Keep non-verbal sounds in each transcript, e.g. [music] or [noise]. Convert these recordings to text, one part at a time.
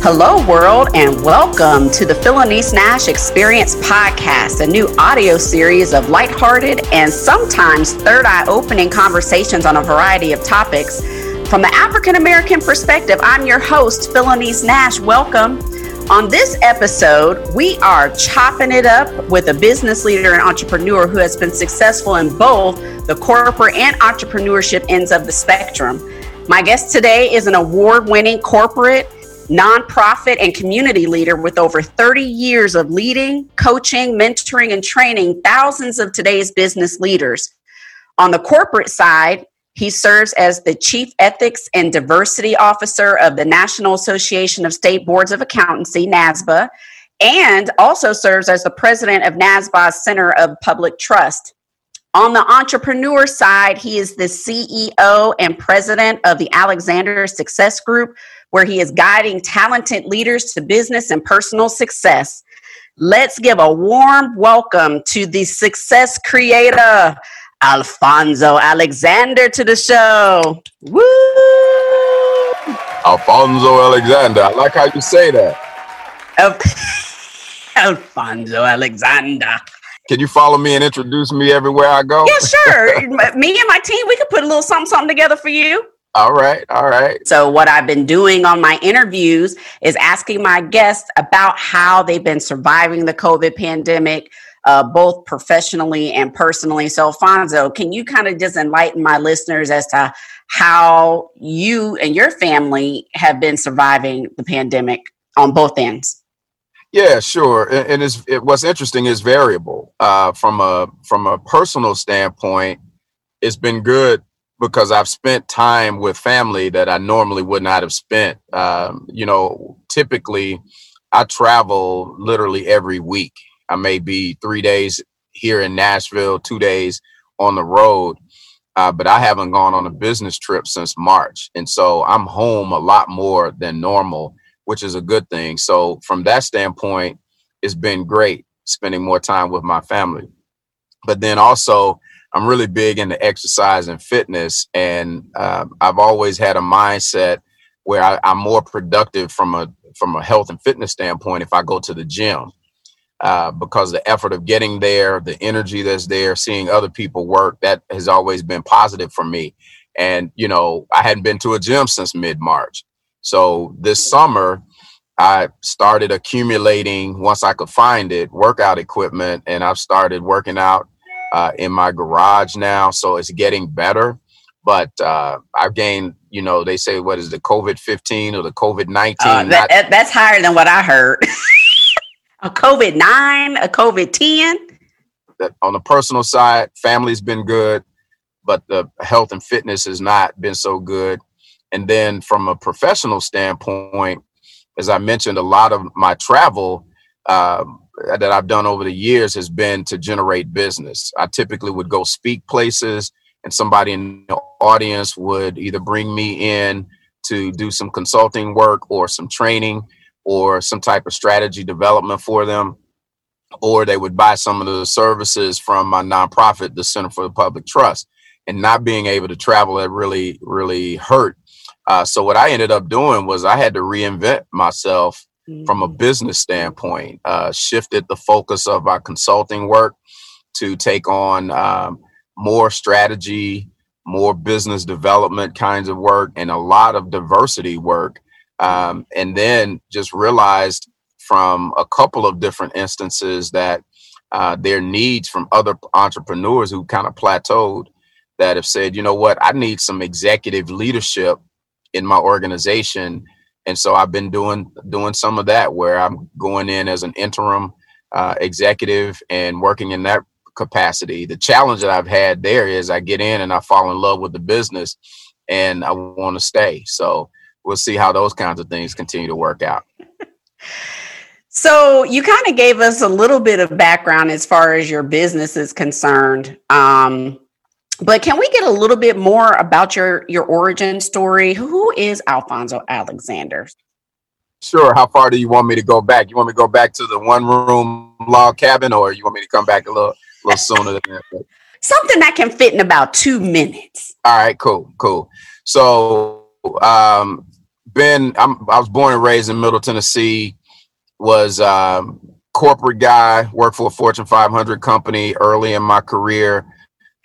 Hello, world, and welcome to the Phylanice Nashe Experience Podcast, a new audio series of lighthearted and sometimes third eye opening conversations on a variety of topics. From the African American perspective, I'm your host, Phylanice Nashe. Welcome. On this episode, we are chopping it up with a business leader and entrepreneur who has been successful in both the corporate and entrepreneurship ends of the spectrum. My guest today is an award winning corporate nonprofit and community leader with over 30 years of leading, coaching, mentoring, and training thousands of today's business leaders. On the corporate side, he serves as the Chief Ethics and Diversity Officer of the National Association of State Boards of Accountancy, NASBA, and also serves as the president of NASBA's Center of Public Trust. On the entrepreneur side, he is the CEO and president of the Alexander Success Group, where he is guiding talented leaders to business and personal success. Let's give a warm welcome to the success creator, Alfonzo Alexander, to the show. Woo! Alfonzo Alexander. I like how you say that. Al- [laughs] Alfonzo Alexander. Can you follow me and introduce me everywhere I go? Yeah, sure. [laughs] me and my team, we could put a little something, something together for you. All right, all right. So, what I've been doing on my interviews is asking my guests about how they've been surviving the COVID pandemic, uh, both professionally and personally. So, Alfonzo, can you kind of just enlighten my listeners as to how you and your family have been surviving the pandemic on both ends? Yeah, sure. And, and it's, it, what's interesting is variable. Uh, from a from a personal standpoint, it's been good because I've spent time with family that I normally would not have spent. Um, you know, typically I travel literally every week. I may be three days here in Nashville, two days on the road, uh, but I haven't gone on a business trip since March. And so I'm home a lot more than normal, which is a good thing. So, from that standpoint, it's been great spending more time with my family. But then also, I'm really big into exercise and fitness, and uh, I've always had a mindset where I, am more productive from a from a health and fitness standpoint if I go to the gym, uh, because the effort of getting there, the energy that's there, seeing other people work, that has always been positive for me. And you know, I hadn't been to a gym since mid March, so this summer I started accumulating once I could find it workout equipment, and I've started working out uh, in my garage now, so it's getting better. But uh, I've gained, you know, they say what is the COVID fifteen or the COVID nineteen? Uh, that, that's higher than what I heard. [laughs] a COVID nine, a COVID ten. On the personal side, family's been good, but the health and fitness has not been so good. And then from a professional standpoint, as I mentioned, a lot of my travel um, that I've done over the years has been to generate business. I typically would go speak places, and somebody in the audience would either bring me in to do some consulting work or some training or some type of strategy development for them, or they would buy some of the services from my nonprofit, the Center for the Public Trust. And not being able to travel, that really, really hurt. Uh, so what I ended up doing was I had to reinvent myself from a mm. business standpoint, uh, shifted the focus of our consulting work to take on um, more strategy, more business development kinds of work, and a lot of diversity work. Um, and then just realized from a couple of different instances that uh, their needs from other entrepreneurs who kind of plateaued that have said, you know what, I need some executive leadership in my organization and so I've been doing doing some of that where I'm going in as an interim uh, executive and working in that capacity. The challenge that I've had there is I get in and I fall in love with the business, and I want to stay. So we'll see how those kinds of things continue to work out. [laughs] So you kind of gave us a little bit of background as far as your business is concerned. Um, but can we get a little bit more about your your origin story? Who is Alfonzo Alexander? Sure. How far do you want me to go back? You want me to go back to the one room log cabin, or you want me to come back a little a little sooner than that? Something that can fit in about two minutes. All right. Cool. Cool. So, um, been I'm, i was born and raised in Middle Tennessee. Was um, corporate guy. Worked for a Fortune 500 company early in my career.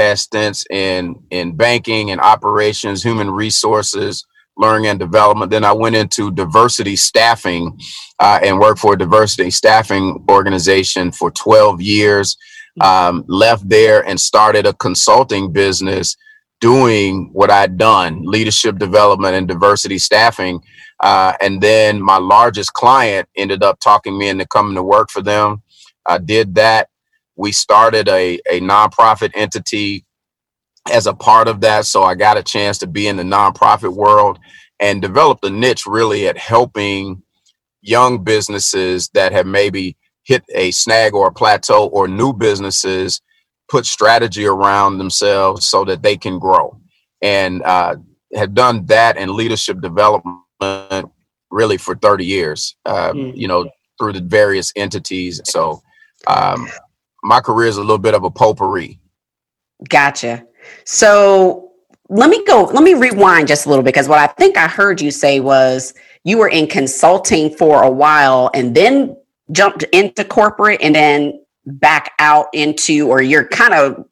Had stints in in banking and operations, human resources, learning and development. Then I went into diversity staffing uh, and worked for a diversity staffing organization for 12 years. Um, left there and started a consulting business doing what I'd done leadership development and diversity staffing. Uh, and then my largest client ended up talking me into coming to work for them. I did that. We started a, a nonprofit entity as a part of that. So I got a chance to be in the nonprofit world and developed a niche really at helping young businesses that have maybe hit a snag or a plateau or new businesses put strategy around themselves so that they can grow and uh, have done that in leadership development really for 30 years uh, mm-hmm. you know through the various entities so um, my career is a little bit of a potpourri gotcha so let me go let me rewind just a little bit because what i think i heard you say was you were in consulting for a while and then jumped into corporate and then back out into, or you're kind of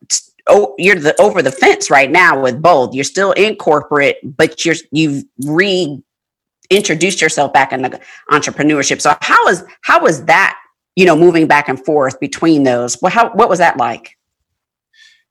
oh, you're the over the fence right now with both. You're still in corporate, but you're you've reintroduced yourself back in the entrepreneurship. So how is how was that, you know, moving back and forth between those? Well, how what was that like?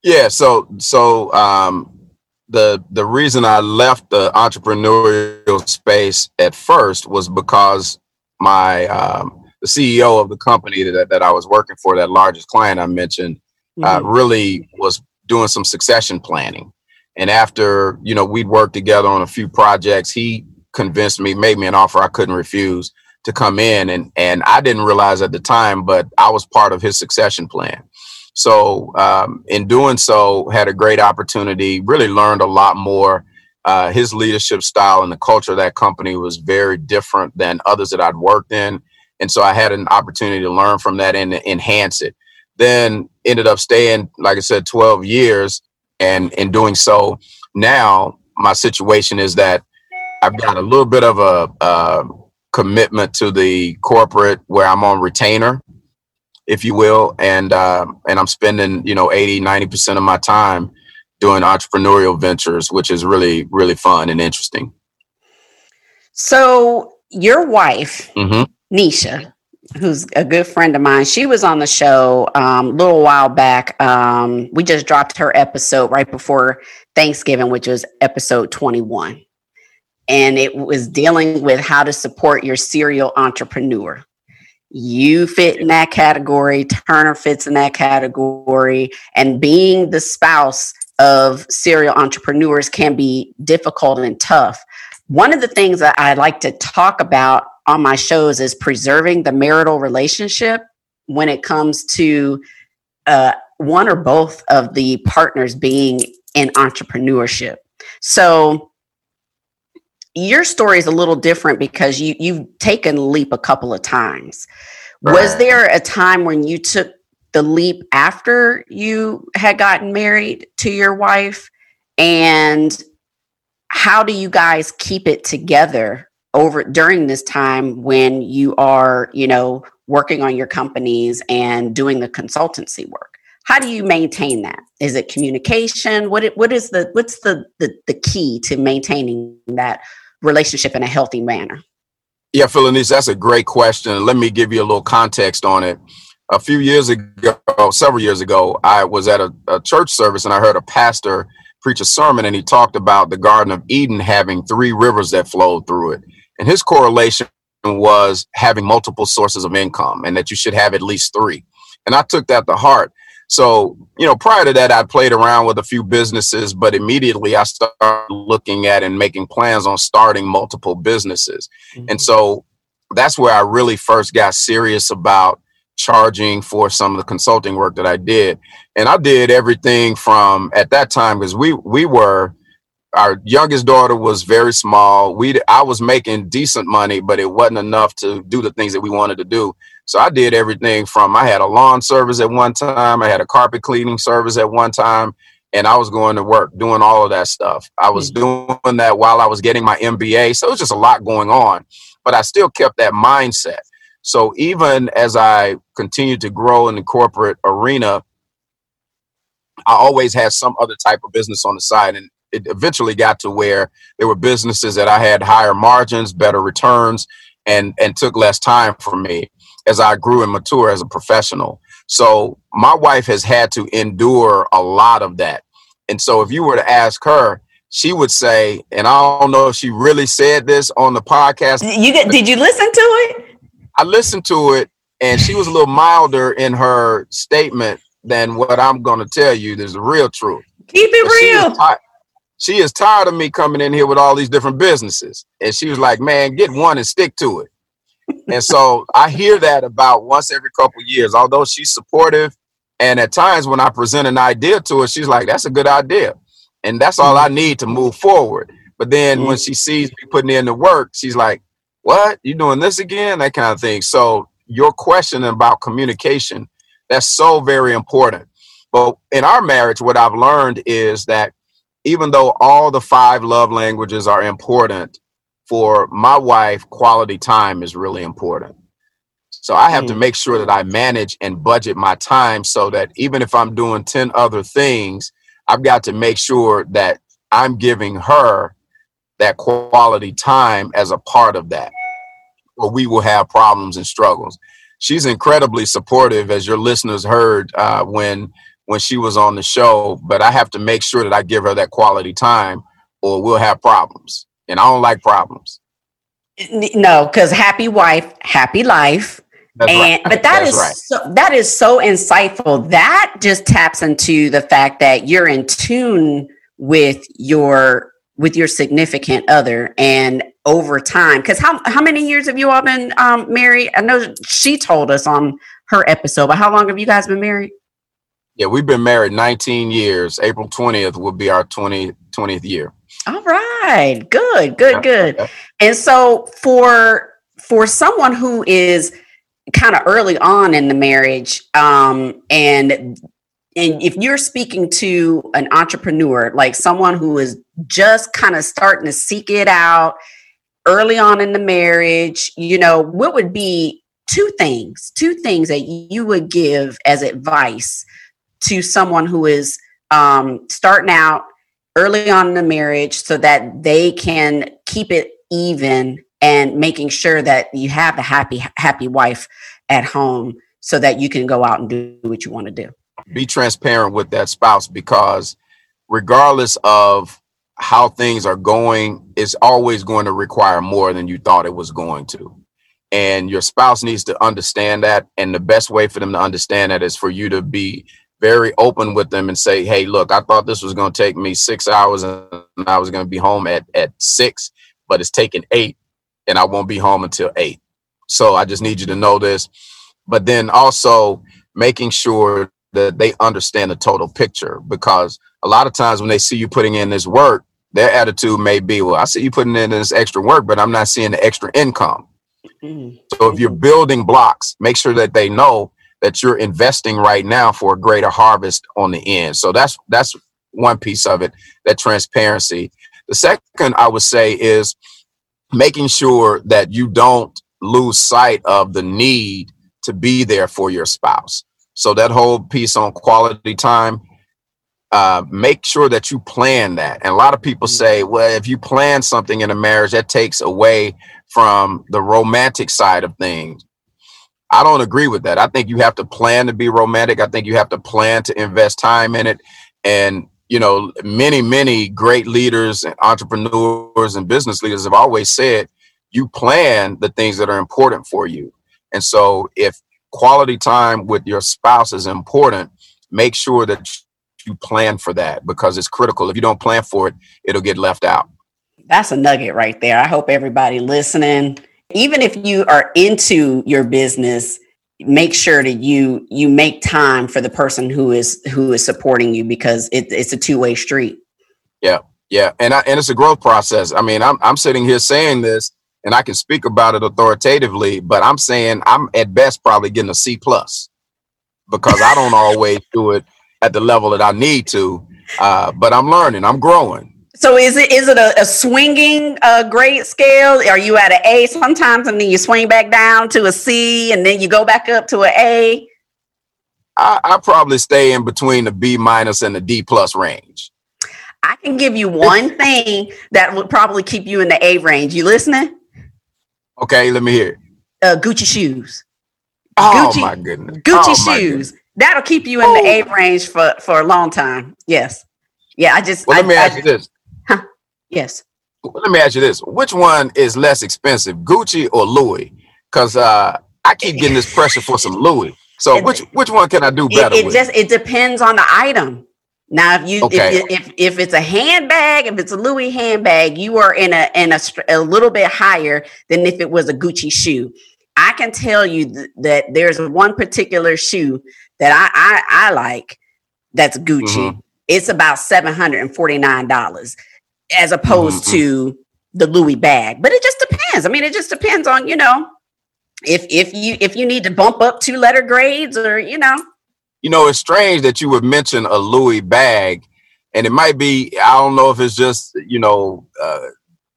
Yeah, so so um the the reason I left the entrepreneurial space at first was because my um the CEO of the company that, that I was working for, that largest client I mentioned, uh, mm-hmm. uh, really was doing some succession planning. And after, you know, we'd worked together on a few projects, he convinced me, made me an offer I couldn't refuse to come in. And, and I didn't realize at the time, but I was part of his succession plan. So um, in doing so, had a great opportunity, really learned a lot more. Uh, his leadership style and the culture of that company was very different than others that I'd worked in. And so I had an opportunity to learn from that and enhance it. Then ended up staying, like I said, 12 years. And in doing so, now my situation is that I've got a little bit of a, a commitment to the corporate where I'm on retainer, if you will. And, uh, and I'm spending, you know, 80, 90% of my time doing entrepreneurial ventures, which is really, really fun and interesting. So your wife, mm-hmm Neischa, who's a good friend of mine. She was on the show um, a little while back. Um, we just dropped her episode right before Thanksgiving, which was episode 21. And it was dealing with how to support your serial entrepreneur. You fit in that category, Turner fits in that category, and being the spouse of serial entrepreneurs can be difficult and tough. One of the things that I like to talk about on my shows is preserving the marital relationship when it comes to uh, one or both of the partners being in entrepreneurship. So your story is a little different because you you've taken leap a couple of times. Right. Was there a time when you took the leap after you had gotten married to your wife and how do you guys keep it together over during this time when you are, you know, working on your companies and doing the consultancy work? How do you maintain that? Is it communication? What it, what is the what's the, the the key to maintaining that relationship in a healthy manner? Yeah, Phylanice, that's a great question. Let me give you a little context on it. A few years ago, several years ago, I was at a, a church service and I heard a pastor preach a sermon and he talked about the Garden of Eden having three rivers that flowed through it. And his correlation was having multiple sources of income and that you should have at least three. And I took that to heart. So, you know, prior to that, I played around with a few businesses, but immediately I started looking at and making plans on starting multiple businesses. Mm-hmm. And so that's where I really first got serious about charging for some of the consulting work that I did. And I did everything from at that time because we we were our youngest daughter was very small. We I was making decent money, but it wasn't enough to do the things that we wanted to do. So I did everything from I had a lawn service at one time, I had a carpet cleaning service at one time, and I was going to work, doing all of that stuff. I was mm-hmm. doing that while I was getting my MBA. So it was just a lot going on, but I still kept that mindset. So even as I continued to grow in the corporate arena, I always had some other type of business on the side. And it eventually got to where there were businesses that I had higher margins, better returns, and and took less time for me as I grew and mature as a professional. So my wife has had to endure a lot of that. And so if you were to ask her, she would say, and I don't know if she really said this on the podcast. You get, did you listen to it? I listened to it and she was a little milder in her statement than what I'm going to tell you. There's the real truth. Keep it real she is tired of me coming in here with all these different businesses. And she was like, man, get one and stick to it. and so I hear that about once every couple years, although she's supportive. And at times when I present an idea to her, she's like, that's a good idea. And that's all I mm-hmm. need to move forward. But then when she sees me putting in the work, she's like, what? You doing this again? That kind of thing. So your question about communication, that's so very important. But in our marriage, what I've learned is that even though all the five love languages are important, for my wife, quality time is really important. So I have mm. to make sure that I manage and budget my time so that even if I'm doing 10 other things, I've got to make sure that I'm giving her that quality time as a part of that, or we will have problems and struggles. She's incredibly supportive, as your listeners heard uh, when when she was on the show, but I have to make sure that I give her that quality time or we'll have problems. And I don't like problems. No, because happy wife, happy life. That's and right. but that is right. so, that is so insightful. That just taps into the fact that you're in tune with your with your significant other and over time because how, how many years have you all been um, married i know she told us on her episode but how long have you guys been married yeah, we've been married 19 years. April 20th will be our 20, 20th year. All right. Good, good, yeah. good. And so for for someone who is kind of early on in the marriage, um, and and if you're speaking to an entrepreneur, like someone who is just kind of starting to seek it out early on in the marriage, you know, what would be two things, two things that you would give as advice to someone who is um, starting out early on in the marriage so that they can keep it even and making sure that you have a happy happy wife at home so that you can go out and do what you want to do. Be transparent with that spouse because regardless of how things are going it's always going to require more than you thought it was going to. And your spouse needs to understand that and the best way for them to understand that is for you to be very open with them and say, hey, look, I thought this was going to take me six hours and I was going to be home at, at six, but it's taking eight and I won't be home until eight. So I just need you to know this. But then also making sure that they understand the total picture because a lot of times when they see you putting in this work, their attitude may be, well, I see you putting in this extra work, but I'm not seeing the extra income. Mm-hmm. So if you're building blocks, make sure that they know that you're investing right now for a greater harvest on the end. So that's that's one piece of it, that transparency. The second I would say is making sure that you don't lose sight of the need to be there for your spouse. So that whole piece on quality time, uh, make sure that you plan that. And a lot of people say, well, if you plan something in a marriage, that takes away from the romantic side of things. I don't agree with that. I think you have to plan to be romantic. I think you have to plan to invest time in it. And, you know, many, many great leaders and entrepreneurs and business leaders have always said you plan the things that are important for you. And so if quality time with your spouse is important, make sure that you plan for that because it's critical. If you don't plan for it, it'll get left out. That's a nugget right there. I hope everybody listening even if you are into your business make sure that you you make time for the person who is who is supporting you because it, it's a two-way street yeah yeah and I, and it's a growth process i mean I'm, I'm sitting here saying this and i can speak about it authoritatively but i'm saying i'm at best probably getting a c plus because i don't [laughs] always do it at the level that i need to uh, but I'm learning. I'm growing. So is it is it a, a swinging uh, grade scale? Are you at an A sometimes, and then you swing back down to a C, and then you go back up to an A? I, I probably stay in between the B minus and the D plus range. I can give you one [laughs] thing that would probably keep you in the A range. You listening? Okay, let me hear. Uh, Gucci shoes. Oh Gucci, my goodness. Gucci oh, shoes. That'll keep you in the A range for for a long time. Yes. Yeah, I just. Well, I, let me ask I, you this. Yes. Let me ask you this: Which one is less expensive, Gucci or Louis? Because uh, I keep getting this pressure for some Louis. So which which one can I do better? It, it just it depends on the item. Now, if you okay. if, if if it's a handbag, if it's a Louis handbag, you are in a in a, a little bit higher than if it was a Gucci shoe. I can tell you th- that there's one particular shoe that I I, I like that's Gucci. Mm-hmm. It's about seven hundred and forty nine dollars, as opposed mm-hmm. to the Louis bag. But it just depends. I mean, it just depends on you know if if you if you need to bump up two letter grades or you know you know, it's strange that you would mention a Louis bag, and it might be, I don't know if it's just, you know, uh,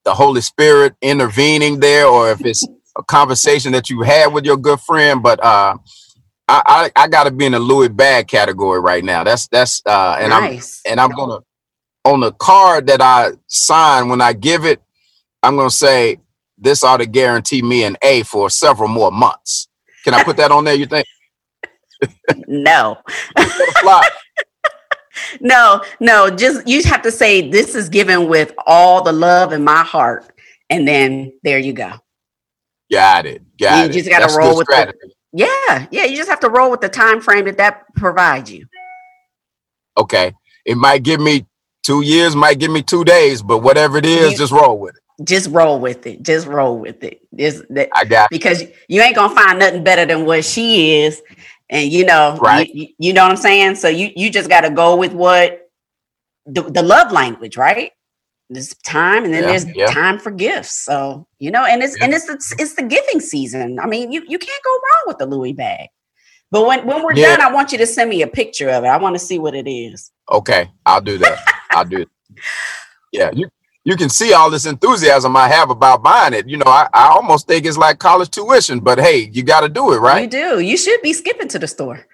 the Holy Spirit intervening there, or if it's a conversation that you had with your good friend, but uh, I, I, I got to be in the Louis bag category right now. That's that's uh, and nice. I'm and I'm gonna on the card that I sign when I give it, I'm gonna say this ought to guarantee me an A for several more months. Can I put that on there? You think? [laughs] no. [laughs] no, no, just you have to say this is given with all the love in my heart. And then there you go. Got it. Got you it. just got to roll with it. Yeah, yeah. You just have to roll with the time frame that that provides you. Okay, it might give me two years, might give me two days, but whatever it is, you, just roll with it. Just roll with it. Just roll with it. Just that, I got because you ain't gonna find nothing better than what she is, and you know, right? You, you know what I'm saying. So you you just got to go with what the, the love language, right? There's time, and then yeah, there's yeah. time for gifts. So you know, and it's yeah. and it's, it's it's the giving season. I mean, you you can't go wrong with the Louis bag. But when when we're done, I want you to send me a picture of it. I want to see what it is. Okay, I'll do that. [laughs] I'll do it. Yeah, you you can see all this enthusiasm I have about buying it. You know, I, I almost think it's like college tuition, but hey, you got to do it, right? You do. You should be skipping to the store.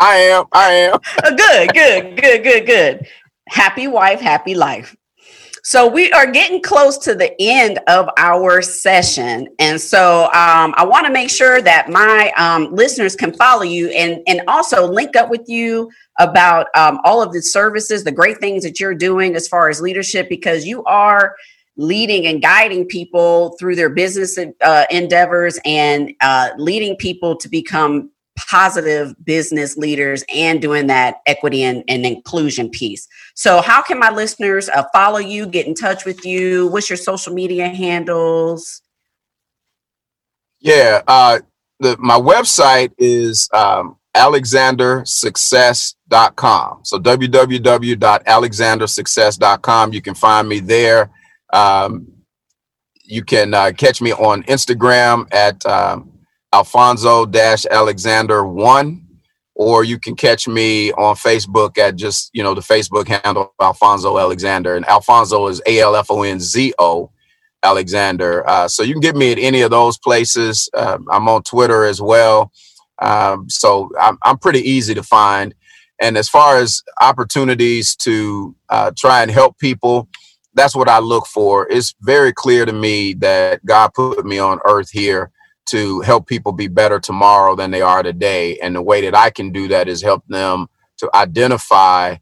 I am. I am. good, good, good, good, good. Happy wife, happy life. So we are getting close to the end of our session, and so um, I want to make sure that my um, listeners can follow you and and also link up with you about um, all of the services, the great things that you're doing as far as leadership, because you are leading and guiding people through their business uh, endeavors and uh, leading people to become positive business leaders and doing that equity and, and inclusion piece. So, how can my listeners uh, follow you, get in touch with you? What's your social media handles? Yeah, uh, the, my website is um, alexandersuccess.com. So, www.alexandersuccess.com. You can find me there. Um, you can uh, catch me on Instagram at um, Alfonzo Alexander one, or you can catch me on Facebook at just you know the Facebook handle Alfonzo Alexander, and Alfonzo is A L F O N Z O Alexander. Uh, so you can get me at any of those places. Uh, I'm on Twitter as well, um, so I'm, I'm pretty easy to find. And as far as opportunities to uh, try and help people, that's what I look for. It's very clear to me that God put me on earth here to help people be better tomorrow than they are today. And the way that I can do that is help them to identify,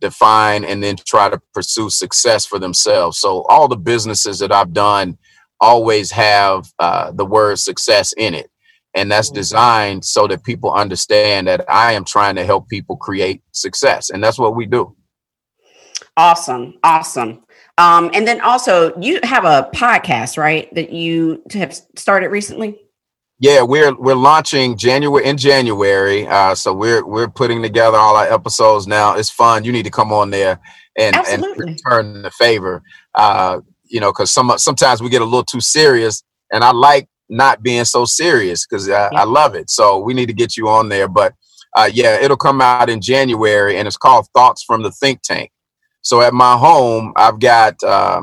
define, and then try to pursue success for themselves. So all the businesses that I've done always have uh, the word success in it. And that's mm-hmm. designed so that people understand that I am trying to help people create success. And that's what we do. Awesome. Awesome. Um, and then also, you have a podcast, right? That you have started recently. Yeah, we're we're launching January in January. Uh, so we're we're putting together all our episodes now. It's fun. You need to come on there and Absolutely. and return the favor. Uh, you know, because some sometimes we get a little too serious, and I like not being so serious because I, yeah. I love it. So we need to get you on there. But uh, yeah, it'll come out in January, and it's called Thoughts from the Think Tank. So at my home, I've got uh,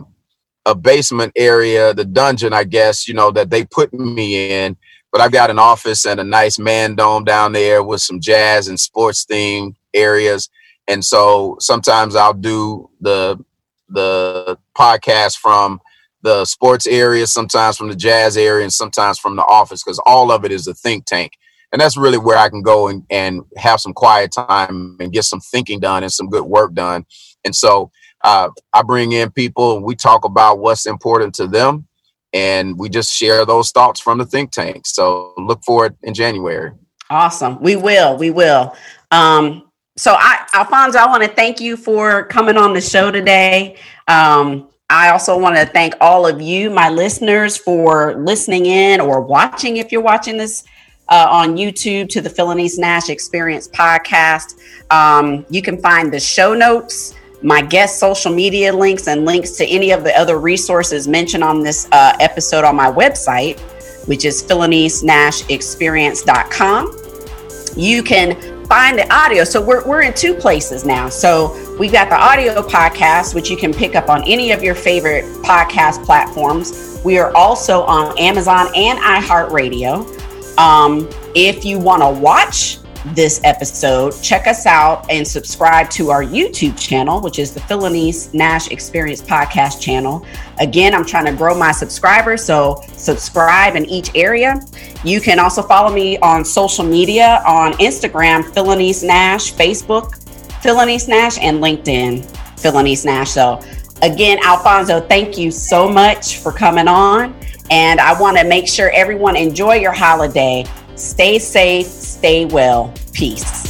a basement area, the dungeon, I guess, you know, that they put me in. But I've got an office and a nice man dome down there with some jazz and sports themed areas. And so sometimes I'll do the the podcast from the sports area, sometimes from the jazz area, and sometimes from the office, because all of it is a think tank. And that's really where I can go and, and have some quiet time and get some thinking done and some good work done. And so uh, I bring in people and we talk about what's important to them and we just share those thoughts from the think tank. So look for it in January. Awesome. We will. We will. Um, so, I, Alfonzo, I want to thank you for coming on the show today. Um, I also want to thank all of you, my listeners, for listening in or watching if you're watching this uh, on YouTube to the Phylanice Nashe Experience podcast. Um, you can find the show notes, my guest social media links, and links to any of the other resources mentioned on this uh, episode on my website, which is PhylaniceNasheExperience.com. You can find the audio. So we're, we're in two places now. So we've got the audio podcast, which you can pick up on any of your favorite podcast platforms. We are also on Amazon and iHeartRadio. Um, if you want to watch this episode, check us out and subscribe to our YouTube channel, which is the Phylanice Nashe Experience Podcast channel. Again, I'm trying to grow my subscribers, so subscribe in each area. You can also follow me on social media on Instagram, Phylanice Nashe, Facebook, Phylanice Nashe, and LinkedIn, Phylanice Nashe. So, again, Alfonzo, thank you so much for coming on. And I want to make sure everyone enjoy your holiday. Stay safe, stay well. Peace.